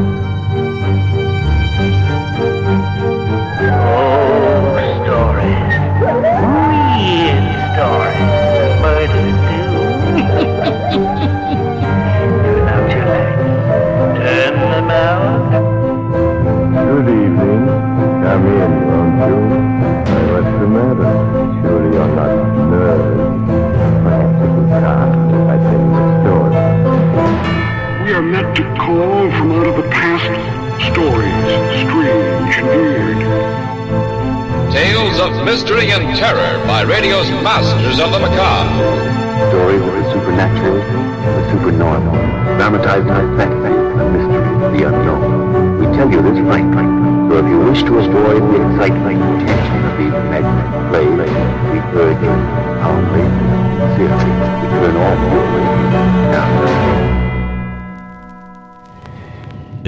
Oh, mystery and terror by radio's masters of the macabre. Stories of the supernatural, the supernormal, dramatized suspense, the mystery, the unknown. We tell you this frankly, so if you wish to avoid the excitement and tension of these imaginary plays, we urge you, humbly, sincerely, to turn off your radio now.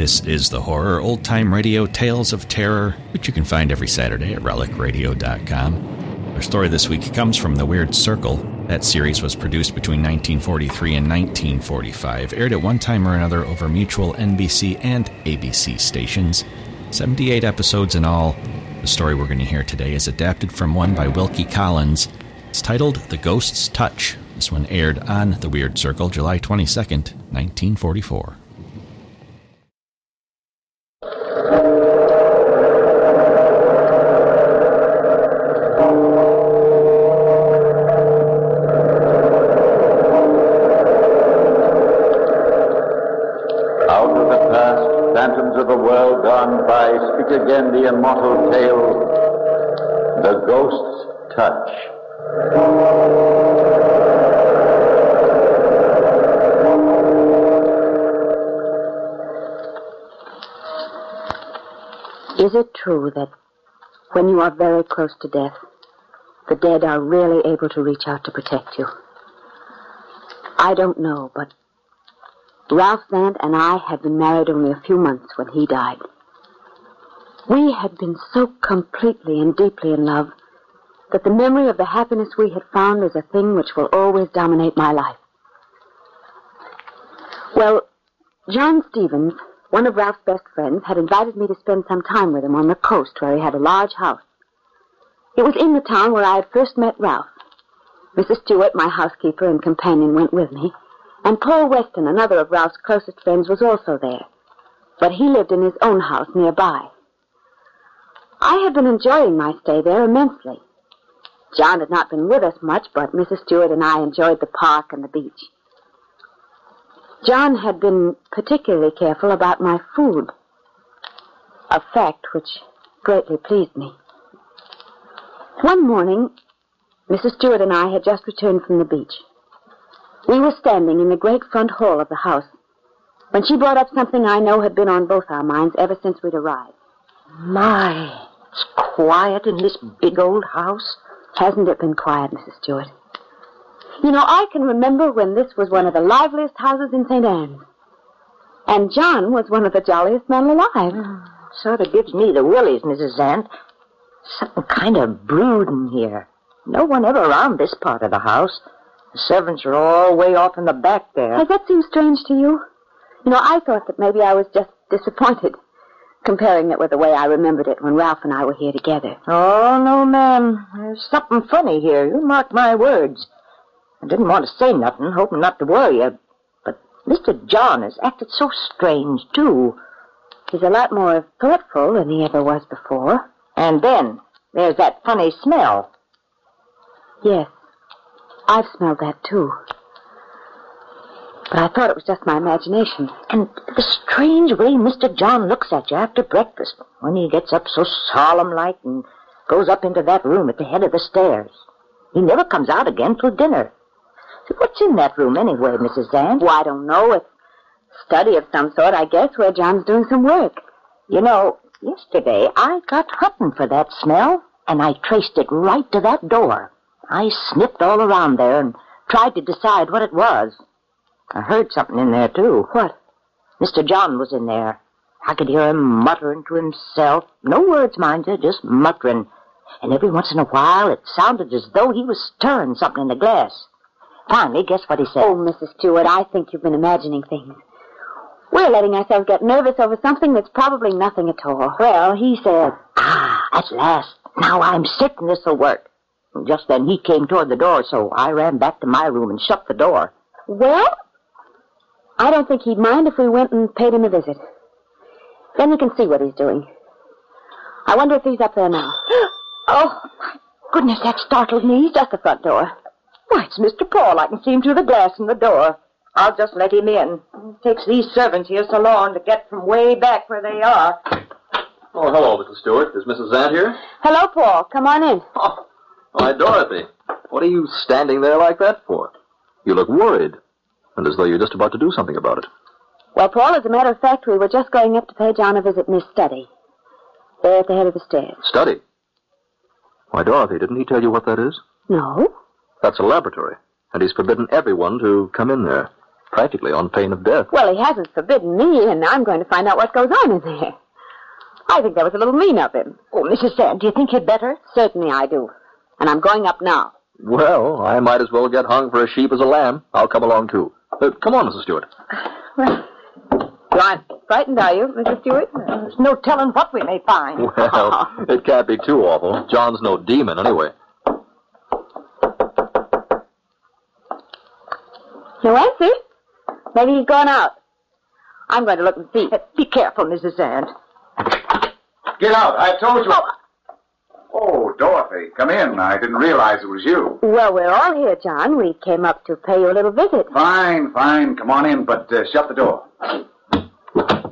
This is the Horror Old Time Radio Tales of Terror, which you can find every Saturday at relicradio.com. Our story this week comes from The Weird Circle. That series was produced between 1943 and 1945, aired at one time or another over mutual NBC and ABC stations. 78 episodes in all. The story we're going to hear today is adapted from one by Wilkie Collins. It's titled The Ghost's Touch. This one aired on The Weird Circle July 22nd, 1944. Out of the past, phantoms of a world gone by, speak again the immortal tale, the ghost's touch. Is it true that when you are very close to death, the dead are really able to reach out to protect you? I don't know, but Ralph Zant and I had been married only a few months when he died. We had been so completely and deeply in love that the memory of the happiness we had found is a thing which will always dominate my life. Well, John Stevens, one of Ralph's best friends, had invited me to spend some time with him on the coast where he had a large house. It was in the town where I had first met Ralph. Mrs. Stewart, my housekeeper and companion, went with me, and Paul Weston, another of Ralph's closest friends, was also there. But he lived in his own house nearby. I had been enjoying my stay there immensely. John had not been with us much, but Mrs. Stewart and I enjoyed the park and the beach. John had been particularly careful about my food, a fact which greatly pleased me. One morning, Mrs. Stewart and I had just returned from the beach. We were standing in the great front hall of the house when she brought up something I know had been on both our minds ever since we'd arrived. My, it's quiet in this big old house. Hasn't it been quiet, Mrs. Stewart? You know, I can remember when this was one of the liveliest houses in St. Anne's. And John was one of the jolliest men alive. Hmm, sort of gives me the willies, Mrs. Zant. Something kind of brooding here. No one ever around this part of the house. The servants are all way off in the back there. Does that seem strange to you? You know, I thought that maybe I was just disappointed, comparing it with the way I remembered it when Ralph and I were here together. Oh, no, ma'am. There's something funny here. You mark my words. I didn't want to say nothing, hoping not to worry you. But Mr. John has acted so strange, too. He's a lot more thoughtful than he ever was before. And then there's that funny smell. Yes, I've smelled that too. But I thought it was just my imagination. And the strange way Mr. John looks at you after breakfast when he gets up so solemn like and goes up into that room at the head of the stairs. He never comes out again till dinner. So what's in that room anyway, Mrs. Zant? Well, I don't know. It's study of some sort, I guess, where John's doing some work. You know, yesterday I got hunting for that smell, and I traced it right to that door. I sniffed all around there and tried to decide what it was. I heard something in there, too. What? Mr. John was in there. I could hear him muttering to himself. No words, mind you, just muttering. And every once in a while it sounded as though he was stirring something in the glass. Finally, guess what he said? Oh, Mrs. Stewart, I think you've been imagining things. We're letting ourselves get nervous over something that's probably nothing at all. Well, he said, Ah, at last. Now I'm certain this'll work. And just then he came toward the door, so I ran back to my room and shut the door. Well, I don't think he'd mind if we went and paid him a visit. Then we can see what he's doing. I wonder if he's up there now. Oh, my goodness, that startled me. He's just at the front door. Why, it's Mr. Paul. I can see him through the glass in the door. I'll just let him in. It takes these servants here so long to get from way back where they are. Oh, hello, Mrs. Stewart. Is Mrs. Zant here? Hello, Paul. Come on in. Oh, why, Dorothy. What are you standing there like that for? You look worried, and as though you're just about to do something about it. Well, Paul, as a matter of fact, we were just going up to pay John a visit in his study. There at the head of the stairs. Study? Why, Dorothy, didn't he tell you what that is? No? That's a laboratory, and he's forbidden everyone to come in there, practically on pain of death. Well, he hasn't forbidden me, and I'm going to find out what goes on in there. I think that was a little mean of him. Oh, Mrs. Zant, do you think he'd better? Certainly I do. And I'm going up now. Well, I might as well get hung for a sheep as a lamb. I'll come along, too. Uh, come on, Mrs. Stewart. Well, you aren't frightened, are you, Mrs. Stewart? There's no telling what we may find. Well, it can't be too awful. John's no demon, anyway. No answer? Maybe he's gone out. I'm going to look and see. Be careful, Mrs. Zant. Get out. I told you. Oh, Dorothy, come in. I didn't realize it was you. Well, we're all here, John. We came up to pay you a little visit. Fine, fine. Come on in, but uh, shut the door.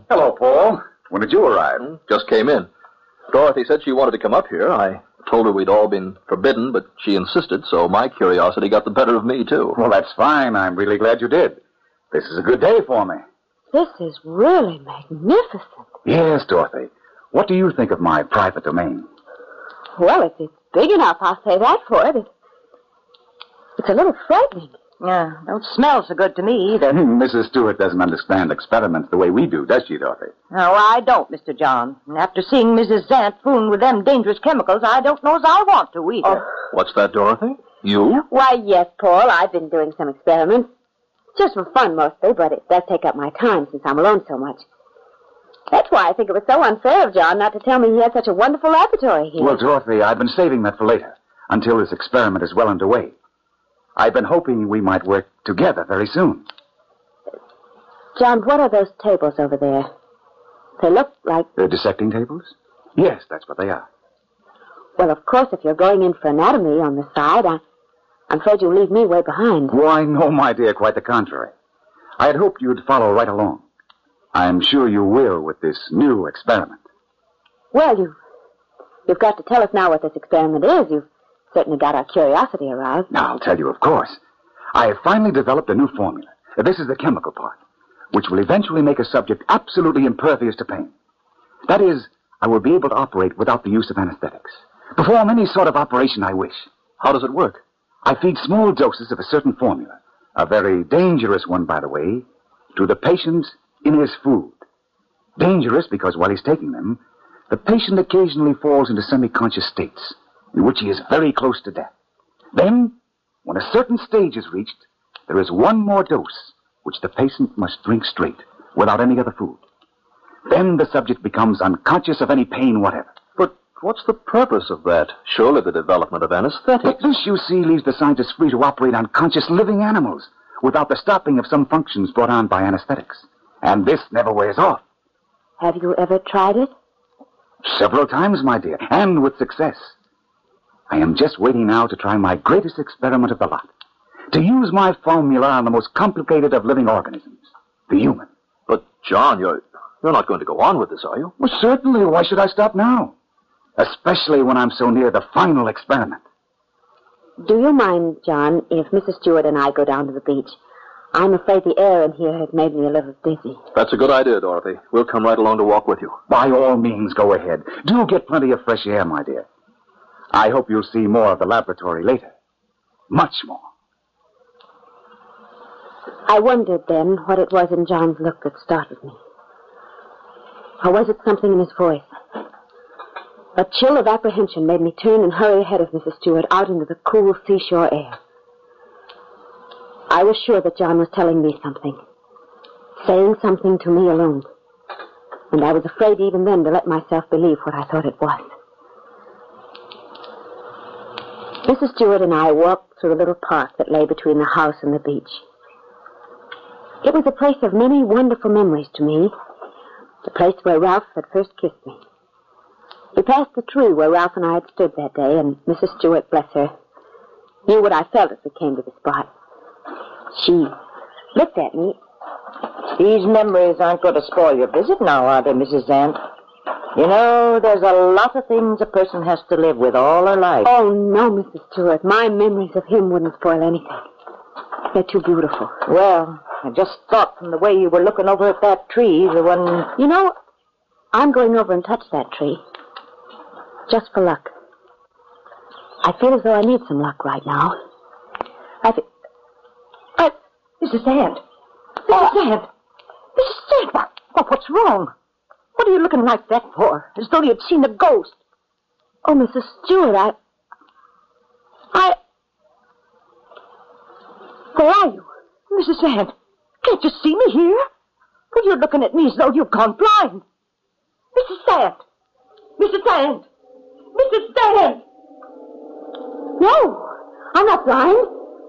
Hello, Paul. When did you arrive? Just came in. Dorothy said she wanted to come up here. I told her we'd all been forbidden, but she insisted, so my curiosity got the better of me, too. Well, that's fine. I'm really glad you did. This is a good day for me. This is really magnificent. Yes, Dorothy. What do you think of my private domain? Well, if it's big enough, I'll say that for it. It- It's a little frightening. Yeah, don't smell so good to me either. Hmm, Mrs. Stewart doesn't understand experiments the way we do, does she, Dorothy? No, I don't, Mr. John. And after seeing Mrs. Zant fooling with them dangerous chemicals, I don't know as I want to either. Oh, what's that, Dorothy? You? Why, yes, Paul, I've been doing some experiments. Just for fun, mostly, but it does take up my time since I'm alone so much. That's why I think it was so unfair of John not to tell me he had such a wonderful laboratory here. Well, Dorothy, I've been saving that for later, until this experiment is well underway. I've been hoping we might work together very soon. John, what are those tables over there? They look like, The dissecting tables? Yes, that's what they are. well, of course, if you're going in for anatomy on the side, I, I'm afraid you'll leave me way behind. Why, no, my dear, quite the contrary. I had hoped you'd follow right along. I'm sure you will with this new experiment. Well, you, you've got to tell us now what this experiment is. You've certainly got our curiosity aroused. Now, I'll tell you, of course. I have finally developed a new formula. This is the chemical part, which will eventually make a subject absolutely impervious to pain. That is, I will be able to operate without the use of anesthetics. Perform any sort of operation I wish. How does it work? I feed small doses of a certain formula, a very dangerous one, by the way, to the patient in his food. Dangerous because while he's taking them, the patient occasionally falls into semi-conscious states in which he is very close to death. Then, when a certain stage is reached, there is one more dose which the patient must drink straight, without any other food. Then the subject becomes unconscious of any pain whatever. But what's the purpose of that? Surely the development of But anesthetics. this, you see, leaves the scientists free to operate on conscious living animals without the stopping of some functions brought on by anesthetics. And this never wears off. Have you ever tried it? Several times, my dear, and with success. I am just waiting now to try my greatest experiment of the lot. To use my formula on the most complicated of living organisms, the human. But, John, you're, you're not going to go on with this, are you? Well, certainly. Why should I stop now? Especially when I'm so near the final experiment. Do you mind, John, if Mrs. Stewart and I go down to the beach? I'm afraid the air in here has made me a little dizzy. That's a good idea, Dorothy. We'll come right along to walk with you. By all means, go ahead. Do get plenty of fresh air, my dear. I hope you'll see more of the laboratory later. Much more. I wondered then what it was in John's look that startled me. Or was it something in his voice? A chill of apprehension made me turn and hurry ahead of Mrs. Stewart out into the cool seashore air. I was sure that John was telling me something. saying something to me alone. And I was afraid even then to let myself believe what I thought it was. Mrs. Stewart and I walked through a little park that lay between the house and the beach. It was a place of many wonderful memories to me. The place where Ralph had first kissed me. We passed the tree where Ralph and I had stood that day, and Mrs. Stewart, bless her, knew what I felt as we came to the spot. She looked at me. These memories aren't going to spoil your visit now, are they, Mrs. Zant? You know, there's a lot of things a person has to live with all her life. Oh, no, Mrs. Stewart. My memories of him wouldn't spoil anything. They're too beautiful. Well, I just thought from the way you were looking over at that tree, the one. You know, I'm going over and touch that tree. Just for luck. I feel as though I need some luck right now. I feel... Mrs. Zant. Mrs. Zant. Mrs. Zant, what, what, what's wrong? What are you looking like that for? As though you'd seen a ghost. Oh, Mrs. Stewart, I... I... Where are you? Mrs. Zant, can't you see me here? Well, you're looking at me as though you've gone blind. Mrs. Zant! Mrs. Zant! Mrs. Zant! No, I'm not blind.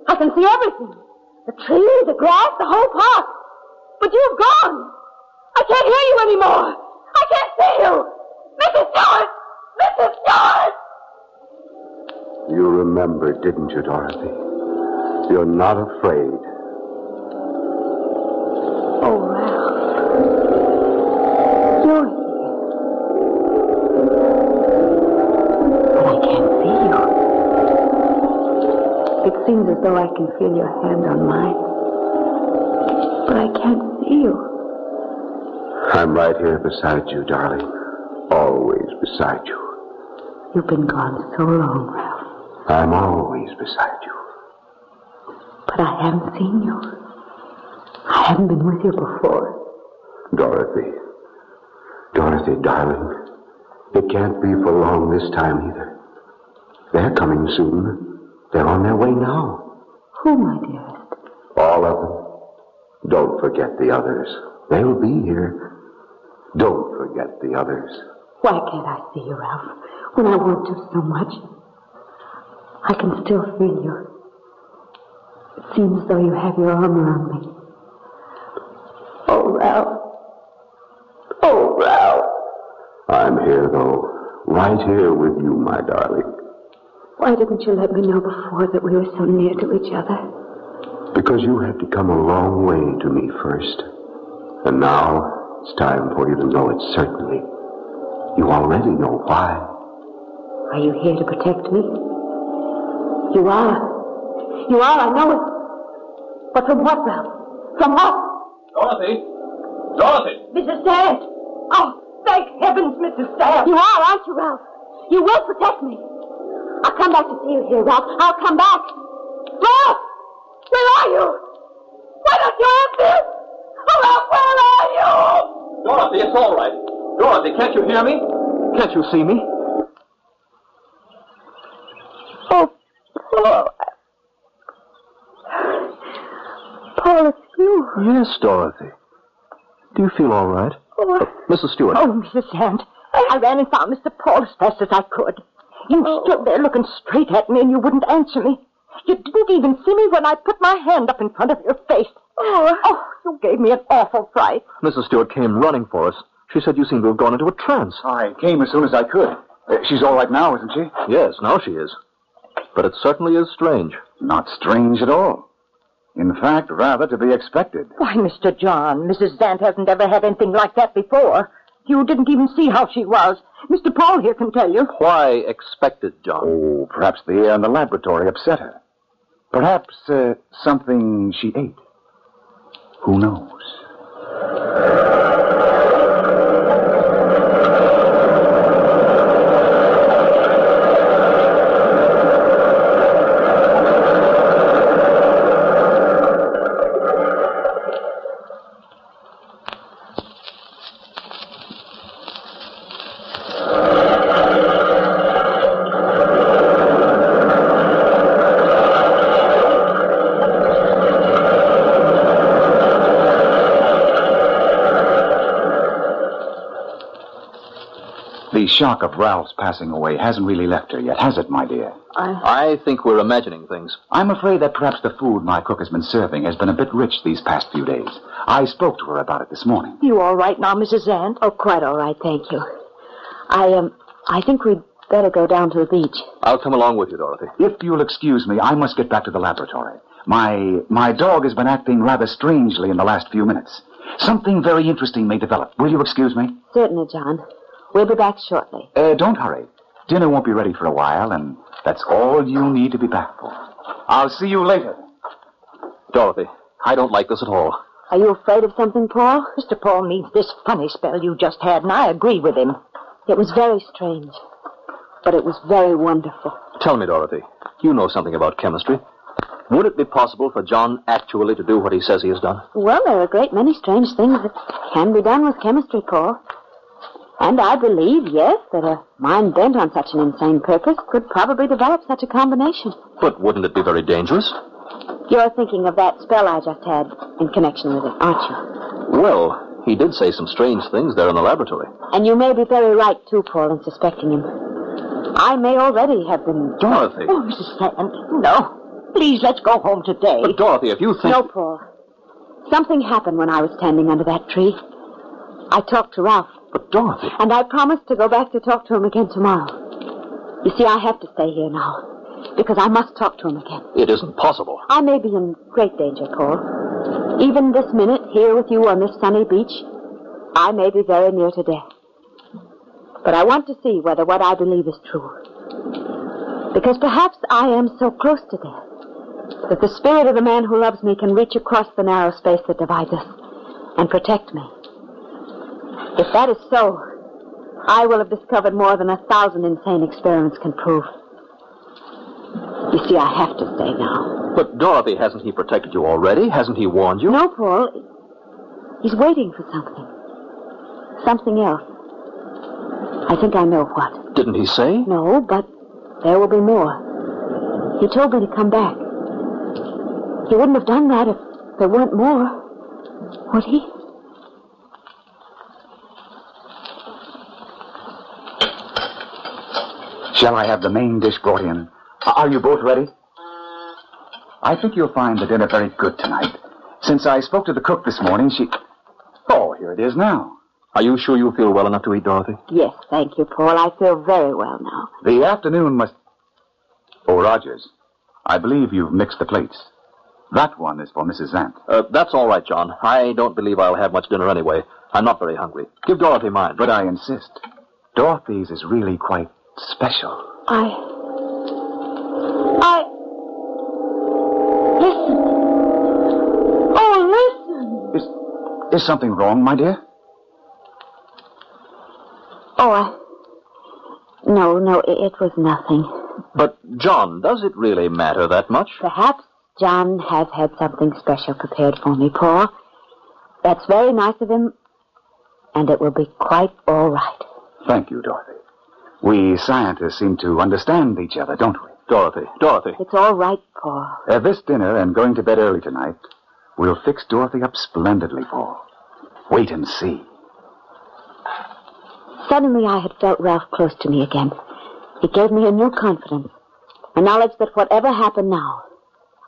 I can see everything. The trees, the grass, the whole park. But you've gone. I can't hear you anymore. I can't see you. Mrs. Stewart! Mrs. Stewart! You remember, didn't you, Dorothy? You're not afraid. Seems as though I can feel your hand on mine. But I can't see you. I'm right here beside you, darling. Always beside you. You've been gone so long, Ralph. I'm always beside you. But I haven't seen you. I haven't been with you before. Dorothy. Dorothy, darling. It can't be for long this time either. They're coming soon. They're on their way now. Who, my dearest? All of them. Don't forget the others. They'll be here. Don't forget the others. Why can't I see you, Ralph, when I want to so much? I can still feel you. It seems as though you have your arm around me. Oh, Ralph. Oh, Ralph. I'm here, though. Right here with you, my darling. Why didn't you let me know before that we were so near to each other? Because you had to come a long way to me first. And now it's time for you to know it certainly. You already know why. Are you here to protect me? You are. You are, I know it. But from what, Ralph? From what? Dorothy! Dorothy! Mrs. Zant! Oh, thank heavens, Mrs. Zant! You are, aren't you, Ralph? You will protect me. I'll come back to see you here, Ralph. I'll come back. Ralph! Where are you? Why don't you answer? Oh, Ralph, where are you? Dorothy, it's all right. Dorothy, can't you hear me? Can't you see me? Oh, Paul. Paul, it's you. Yes, Dorothy. Do you feel all right? Oh, Mrs. Stewart. Oh, Mrs. Zant, I ran and found Mr. Paul as fast as I could. You stood there looking straight at me and you wouldn't answer me. You didn't even see me when I put my hand up in front of your face. Oh, oh you gave me an awful fright. Mrs. Stewart came running for us. She said you seemed to have gone into a trance. I came as soon as I could. Uh, she's all right now, isn't she? Yes, now she is. But it certainly is strange. Not strange at all. In fact, rather to be expected. Why, Mr. John, Mrs. Zant hasn't ever had anything like that before. You didn't even see how she was. Mr. Paul here can tell you. Why expected, John? Oh, perhaps the air in the laboratory upset her. Perhaps uh, something she ate. Who knows? Shock of Ralph's passing away hasn't really left her yet, has it, my dear? I. I think we're imagining things. I'm afraid that perhaps the food my cook has been serving has been a bit rich these past few days. I spoke to her about it this morning. You all right now, Mrs. Zant? Oh, quite all right, thank you. I, um, I think we'd better go down to the beach. I'll come along with you, Dorothy. If you'll excuse me, I must get back to the laboratory. My my dog has been acting rather strangely in the last few minutes. Something very interesting may develop. Will you excuse me? Certainly, John. We'll be back shortly. Uh, don't hurry. Dinner won't be ready for a while, and that's all you need to be back for. I'll see you later. Dorothy, I don't like this at all. Are you afraid of something, Paul? Mr. Paul means this funny spell you just had, and I agree with him. It was very strange, but it was very wonderful. Tell me, Dorothy, you know something about chemistry. Would it be possible for John actually to do what he says he has done? Well, there are a great many strange things that can be done with chemistry, Paul. And I believe, yes, that a mind bent on such an insane purpose could probably develop such a combination. But wouldn't it be very dangerous? You're thinking of that spell I just had in connection with it, aren't you? Well, he did say some strange things there in the laboratory. And you may be very right, too, Paul, in suspecting him. I may already have been. Dorothy. Oh, Mrs. Zant, no. Please, let's go home today. But, Dorothy, if you think. No, Paul. Something happened when I was standing under that tree. I talked to Ralph, But, Dorothy. and I promised to go back to talk to him again tomorrow. You see, I have to stay here now, because I must talk to him again. It isn't possible. I may be in great danger, Paul. Even this minute, here with you on this sunny beach, I may be very near to death. But I want to see whether what I believe is true. Because perhaps I am so close to death that the spirit of the man who loves me can reach across the narrow space that divides us and protect me. If that is so, I will have discovered more than a thousand insane experiments can prove. You see, I have to stay now. But, Dorothy, hasn't he protected you already? Hasn't he warned you? No, Paul. He's waiting for something. Something else. I think I know what. Didn't he say? No, but there will be more. He told me to come back. He wouldn't have done that if there weren't more. Would he? Shall I have the main dish brought in? Are you both ready? I think you'll find the dinner very good tonight. Since I spoke to the cook this morning, she. Oh, here it is now. Are you sure you feel well enough to eat, Dorothy? Yes, thank you, Paul. I feel very well now. The afternoon must. Oh, Rogers, I believe you've mixed the plates. That one is for Mrs. Zant. Uh, that's all right, John. I don't believe I'll have much dinner anyway. I'm not very hungry. Give Dorothy mine. But I insist. Dorothy's is really quite special. I. I. Listen. Oh, listen. Is, is something wrong, my dear? Oh, I. No, no, it, it was nothing. But, John, does it really matter that much? Perhaps John has had something special prepared for me, Paul. That's very nice of him, and it will be quite all right. Thank you, Dorothy. We scientists seem to understand each other, don't we? Dorothy, Dorothy. It's all right, Paul. At this dinner and going to bed early tonight, we'll fix Dorothy up splendidly, Paul. Wait and see. Suddenly, I had felt Ralph close to me again. He gave me a new confidence, a knowledge that whatever happened now,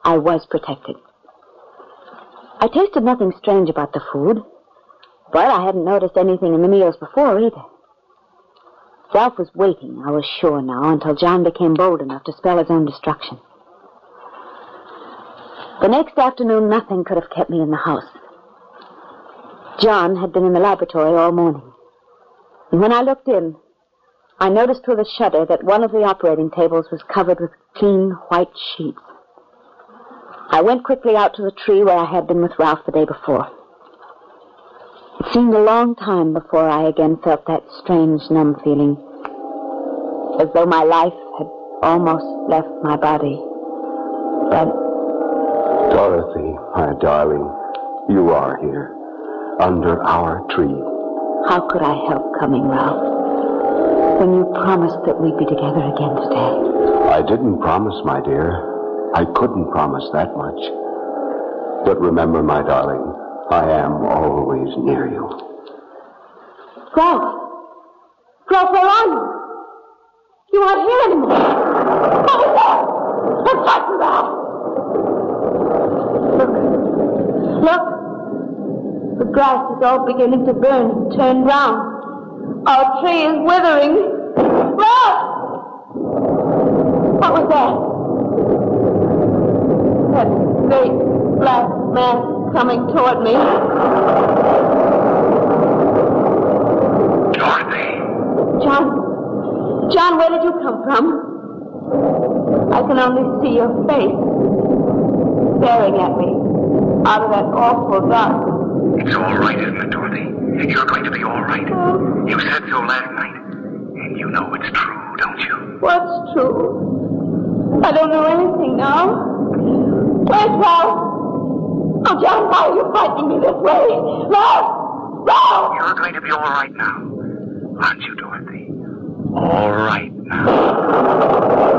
I was protected. I tasted nothing strange about the food, but I hadn't noticed anything in the meals before either. Ralph was waiting, I was sure now, until John became bold enough to spell his own destruction. The next afternoon, nothing could have kept me in the house. John had been in the laboratory all morning. And when I looked in, I noticed with a shudder that one of the operating tables was covered with clean white sheets. I went quickly out to the tree where I had been with Ralph the day before. It seemed a long time before I again felt that strange, numb feeling, as though my life had almost left my body. But Dorothy, my darling, you are here, under our tree. how could I help coming, Ralph, when you promised that we'd be together again today? I didn't promise, my dear. I couldn't promise that much. But remember, my darling, I am always near you. Ralph! Ralph, where are you? You aren't here anymore. What was that? I'm frightened, Ralph. Look. Look. The grass is all beginning to burn and turn brown. Our tree is withering. Ralph! What was that? That great black man coming toward me. Dorothy! John, John, where did you come from? I can only see your face staring at me out of that awful dark. It's all right, isn't it, Dorothy? You're going to be all right. You said so last night. And you know it's true, don't you? What's true? I don't know anything now. Where's Ralph? Oh, John, why are you frightening me this way? No! Ralph! You're going to be all right now. Aren't you, Dorothy? All right now.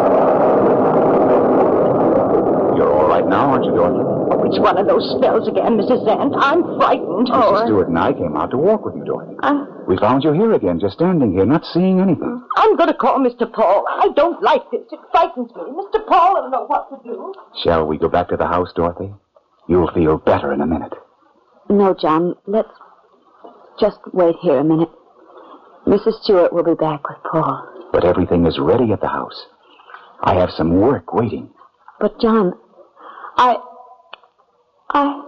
You're all right now, aren't you, Dorothy? Oh, it's one of those spells again, Mrs. Zant. I'm frightened. Mrs. Stewart and I came out to walk with you, Dorothy. Uh, We found you here again, just standing here, not seeing anything. I'm going to call Mr. Paul. I don't like this. It frightens me. Mr. Paul will know what to do. Shall we go back to the house, Dorothy? You'll feel better in a minute. No, John, let's just wait here a minute. Mrs. Stewart will be back with Paul. But everything is ready at the house. I have some work waiting. But, John, I. I.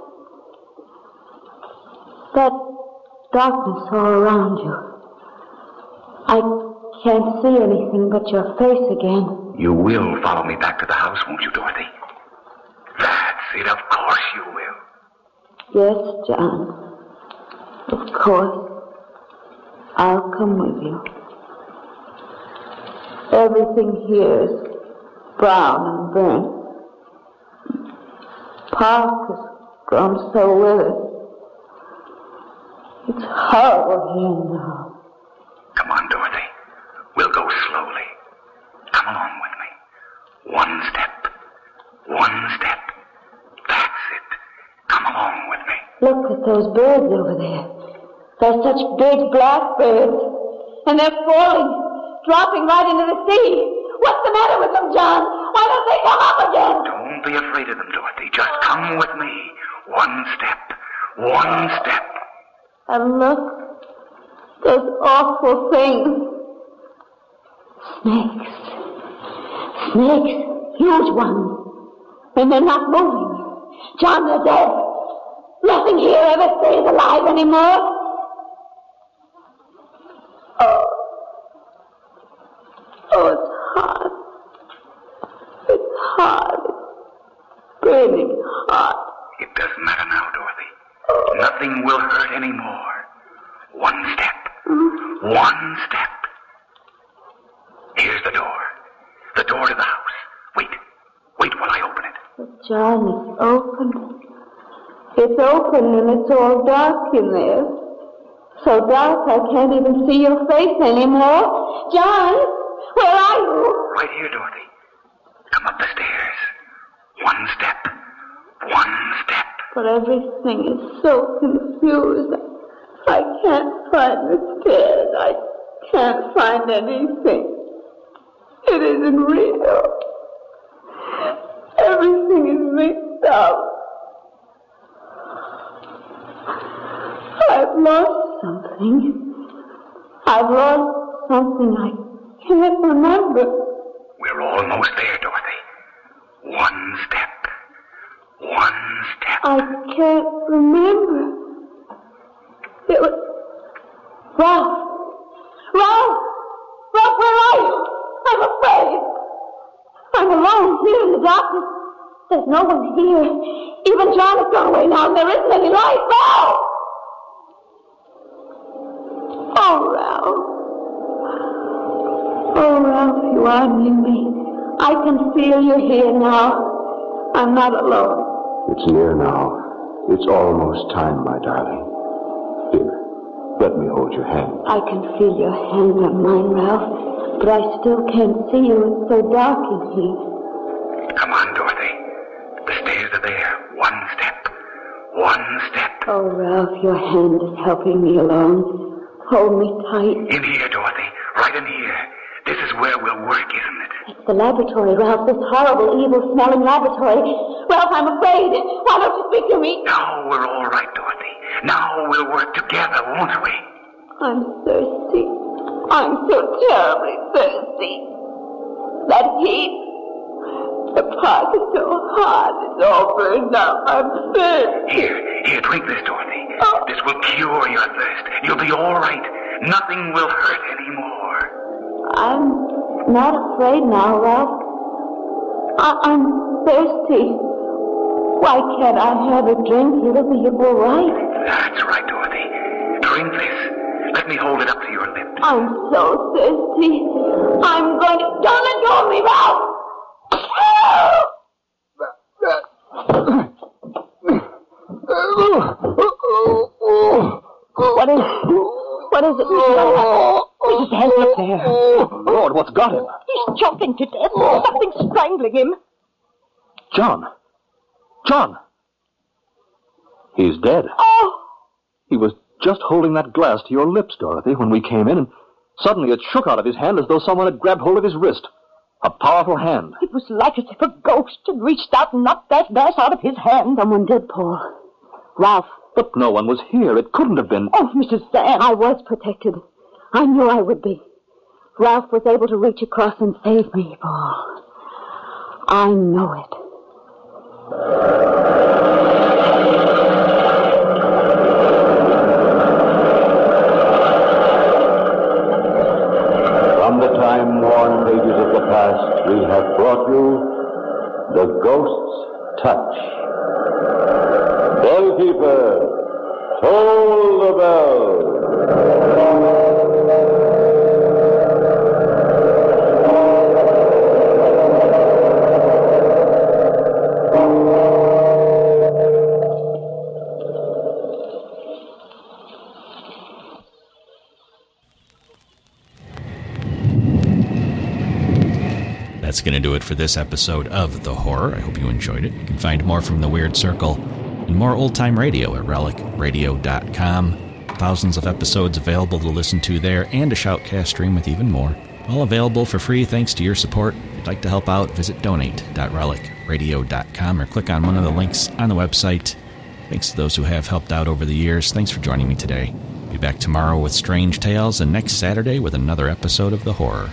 That darkness all around you. I can't see anything but your face again. You will follow me back to the house, won't you, Dorothy? Of course you will. Yes, John. Of course. I'll come with you. Everything here is brown and burnt. Park has grown so withered. It's horrible here now. Come on, Dorothy. We'll go slowly. Come along with me. One step. One step. That's it. Come along with me. Look at those birds over there. They're such big black birds. And they're falling, dropping right into the sea. What's the matter with them, John? Why don't they come up again? Don't be afraid of them, Dorothy. Just come with me. One step. One step. And look, those awful things. Snakes. Snakes. Huge ones. And they're not moving. John, they're dead. Nothing here ever stays alive anymore. Oh. Oh, it's hard. It's hard. It's burning hot. It doesn't matter now, Dorothy. Nothing will hurt anymore. One step. One step. Here's the door. The door to the house. Wait. Wait while I open it. John, it's open. It's open and it's all dark in there. So dark I can't even see your face anymore. John, where are you? Right here, Dorothy. Come up the stairs. One step. One step. But everything is so confused. I can't find the stairs. I can't find anything. It isn't real. Everything is mixed up. I've lost something. I've lost something I can't remember. We're almost there, Dorothy. One step. One step. I can't remember. It was Ralph. Ralph! Ralph, where are you? I'm afraid. I'm alone here in the darkness. There's no one here. Even John has gone away now, and there isn't any light. Ralph! Oh, Ralph. Oh, Ralph, you are near me. I can feel you here now. I'm not alone. It's near now. It's almost time, my darling. Here, let me hold your hand. I can feel your hand on mine, Ralph, but I still can't see you. It's so dark in here. Come on, Dorothy. The stairs are there. One step. One step. Oh, Ralph, your hand is helping me along. Hold me tight. In here, Dorothy. right in here. This is where we'll work, isn't it? It's the laboratory, Ralph. This horrible, evil-smelling laboratory. Ralph, I'm afraid. Why don't you speak to me? Now we're all right, Dorothy. Now we'll work together, won't we? I'm thirsty. I'm so terribly thirsty. That heat, the pot is so hot. It's all burned up. I'm thirsty. Here, here, drink this, Dorothy. Oh. This will cure your thirst. You'll be all right. Nothing will hurt anymore. I'm not afraid now, Ralph. I- I'm thirsty. Why can't I have a drink? It'll be all right. That's right, Dorothy. Drink this. Let me hold it up to your lips. I'm so thirsty. I'm going to... Don't let go of me, Ralph! What is... What is it, Mr. Ralph? His hand up there. Lord, what's got him? He's choking to death. Something's strangling him. John. John. He's dead. Oh! He was just holding that glass to your lips, Dorothy, when we came in, and suddenly it shook out of his hand as though someone had grabbed hold of his wrist. A powerful hand. It was like as if a ghost had reached out and knocked that glass out of his hand. Someone did, Paul. Ralph. But no one was here. It couldn't have been. Oh, Mrs. Sam. I was protected. I knew I would be. Ralph was able to reach across and save me, Paul. I know it. It for this episode of The Horror. I hope you enjoyed it. You can find more from The Weird Circle and more old time radio at relicradio.com. Thousands of episodes available to listen to there and a Shoutcast stream with even more. All available for free thanks to your support. If you'd like to help out, visit donate.relicradio.com or click on one of the links on the website. Thanks to those who have helped out over the years. Thanks for joining me today. Be back tomorrow with strange tales and next Saturday with another episode of The Horror.